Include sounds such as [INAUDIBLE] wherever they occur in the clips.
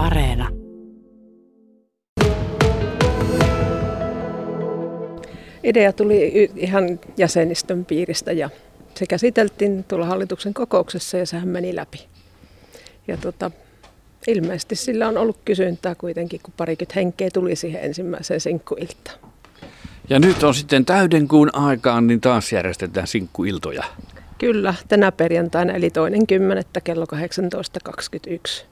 Areena. Idea tuli ihan jäsenistön piiristä ja se käsiteltiin tuolla hallituksen kokouksessa ja sehän meni läpi. Ja tota, ilmeisesti sillä on ollut kysyntää kuitenkin, kun parikymmentä henkeä tuli siihen ensimmäiseen sinkkuiltaan. Ja nyt on sitten täyden kuun aikaan, niin taas järjestetään sinkkuiltoja. Kyllä, tänä perjantaina eli toinen kymmenettä kello 18.21.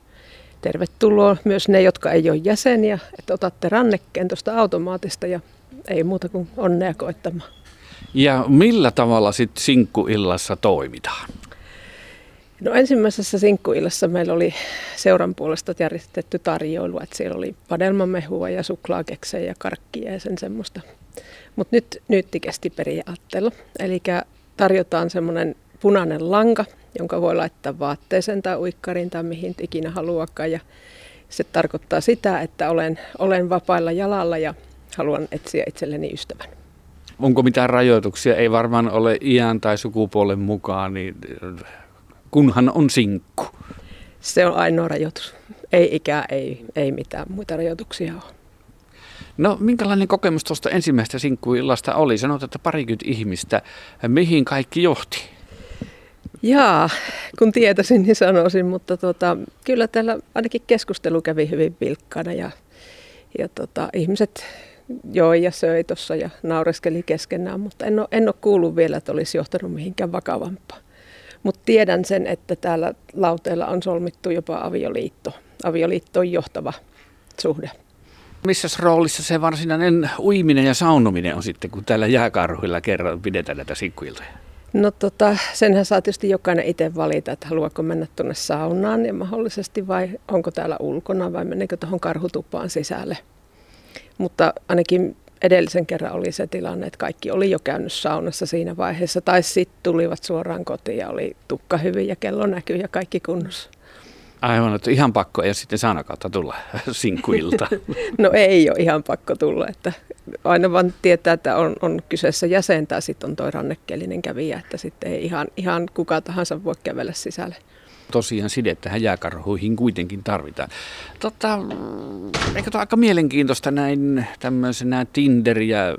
Tervetuloa myös ne, jotka ei ole jäseniä, että otatte rannekkeen tuosta automaatista ja ei muuta kuin onnea koittamaan. Ja millä tavalla sitten sinkkuillassa toimitaan? No ensimmäisessä sinkkuillassa meillä oli seuran puolesta järjestetty tarjoilu, että siellä oli padelmamehua ja suklaakeksejä ja karkkia ja sen semmoista. Mutta nyt nyyttikesti periaatteella. Eli tarjotaan semmoinen punainen lanka, jonka voi laittaa vaatteeseen tai uikkariin tai mihin ikinä haluakaan. Ja se tarkoittaa sitä, että olen, olen vapailla jalalla ja haluan etsiä itselleni ystävän. Onko mitään rajoituksia? Ei varmaan ole iän tai sukupuolen mukaan, niin kunhan on sinkku. Se on ainoa rajoitus. Ei ikää, ei, ei mitään muita rajoituksia ole. No minkälainen kokemus tuosta ensimmäisestä sinkkuillasta oli? Sanoit, että parikymmentä ihmistä. Mihin kaikki johti? Jaa, kun tietäisin, niin sanoisin, mutta tota, kyllä täällä ainakin keskustelu kävi hyvin vilkkaana ja, ja tota, ihmiset joi ja söi tuossa ja naureskeli keskenään, mutta en ole, en ole kuullut vielä, että olisi johtanut mihinkään vakavampaa. Mutta tiedän sen, että täällä lauteella on solmittu jopa avioliitto. Avioliitto on johtava suhde. Missä roolissa se varsinainen uiminen ja saunominen on sitten, kun täällä jääkarhuilla kerran pidetään näitä sinkkuiltoja? No tota, senhän saa tietysti jokainen itse valita, että haluaako mennä tuonne saunaan ja mahdollisesti vai onko täällä ulkona vai mennäänkö tuohon karhutupaan sisälle. Mutta ainakin edellisen kerran oli se tilanne, että kaikki oli jo käynyt saunassa siinä vaiheessa. Tai sitten tulivat suoraan kotiin ja oli tukka hyvin ja kello näkyy ja kaikki kunnossa. Aivan, että ihan pakko ei sitten saana kautta tulla [LAUGHS] sinkkuilta. [LAUGHS] no ei ole ihan pakko tulla, että aina vaan tietää, että on, on kyseessä jäsen tai sitten on toi rannekkeellinen kävijä, että sitten ei ihan, ihan kuka tahansa voi kävellä sisälle tosiaan side tähän jääkarhuihin kuitenkin tarvitaan. Tota, eikö tämä aika mielenkiintoista näin tämmöisenä Tinder- ja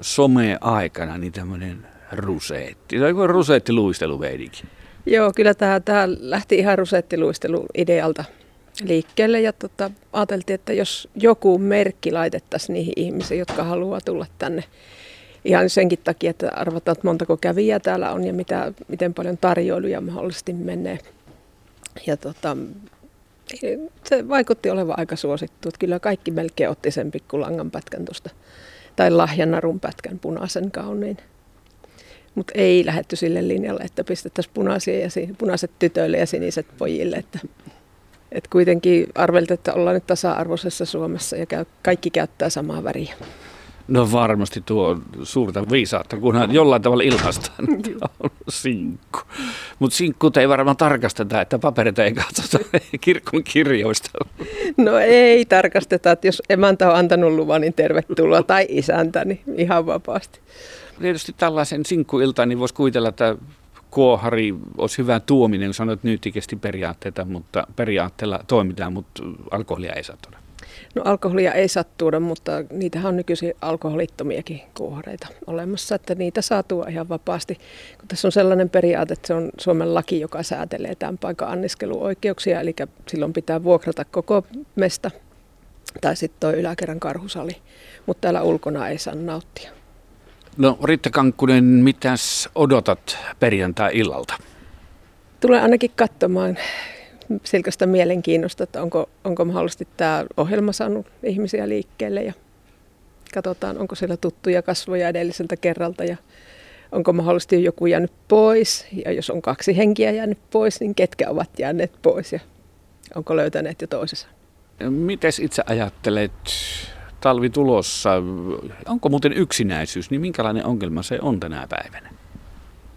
some-aikana, niin tämmöinen ruseetti, tai ruseettiluistelu veidikin. Joo, kyllä tämä, tämä lähti ihan ruseettiluistelu idealta liikkeelle ja tota, ajateltiin, että jos joku merkki laitettaisiin niihin ihmisiin, jotka haluaa tulla tänne ihan senkin takia, että arvataan, että montako kävijää täällä on ja mitä, miten paljon tarjoiluja mahdollisesti menee ja tota, se vaikutti olevan aika suosittu. Että kyllä kaikki melkein otti sen pikkulangan pätkän tuosta, tai lahjanarun pätkän punaisen kauniin. Mutta ei lähetty sille linjalle, että pistettäisiin punaisia ja punaiset tytöille ja siniset pojille. Että, et kuitenkin arveltiin, että ollaan nyt tasa-arvoisessa Suomessa ja käy, kaikki käyttää samaa väriä. No varmasti tuo suurta viisautta, kunhan jollain tavalla ilmaistaan, [LAUGHS] on sinkku. Mutta sinkkut ei varmaan tarkasteta, että paperita ei katsota [LAUGHS] kirkon kirjoista. No ei tarkasteta, että jos emäntä on antanut luvan, niin tervetuloa, tai isäntä, niin ihan vapaasti. Tietysti tällaisen sinkkuiltaan niin voisi kuvitella, että kuohari olisi hyvä tuominen, sanoit nyytikästi periaatteita, mutta periaatteella toimitaan, mutta alkoholia ei saa tuoda. No alkoholia ei saa tuoda, mutta niitähän on nykyisin alkoholittomiakin kuohareita olemassa, että niitä saa tuoda ihan vapaasti. Kun tässä on sellainen periaate, että se on Suomen laki, joka säätelee tämän paikan anniskeluoikeuksia, eli silloin pitää vuokrata koko mesta tai sitten tuo yläkerran karhusali, mutta täällä ulkona ei saa nauttia. No Riitta Kankkunen, mitäs odotat perjantai-illalta? Tulen ainakin katsomaan silkästä mielenkiinnosta, että onko, onko mahdollisesti tämä ohjelma saanut ihmisiä liikkeelle ja katsotaan, onko siellä tuttuja kasvoja edelliseltä kerralta ja onko mahdollisesti joku jäänyt pois ja jos on kaksi henkiä jäänyt pois, niin ketkä ovat jääneet pois ja onko löytäneet jo toisensa. Miten itse ajattelet talvi tulossa? Onko muuten yksinäisyys, niin minkälainen ongelma se on tänä päivänä?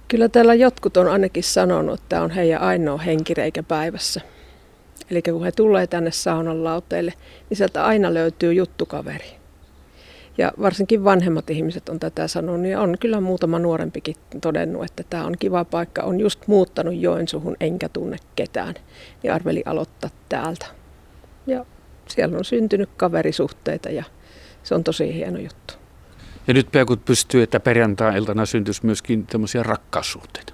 Kyllä täällä jotkut on ainakin sanonut, että tämä on heidän ainoa henkireikä päivässä. Eli kun he tulee tänne saunan lauteille, niin sieltä aina löytyy juttukaveri. Ja varsinkin vanhemmat ihmiset on tätä sanonut ja on kyllä muutama nuorempikin todennut, että tämä on kiva paikka. On just muuttanut Joensuhun enkä tunne ketään. Niin arveli aloittaa täältä. Ja siellä on syntynyt kaverisuhteita ja se on tosi hieno juttu. Ja nyt peukut pystyy, että perjantai-iltana syntyisi myöskin tämmöisiä rakkaussuhteita.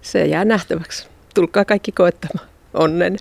Se jää nähtäväksi. Tulkaa kaikki koettamaan. Onnen.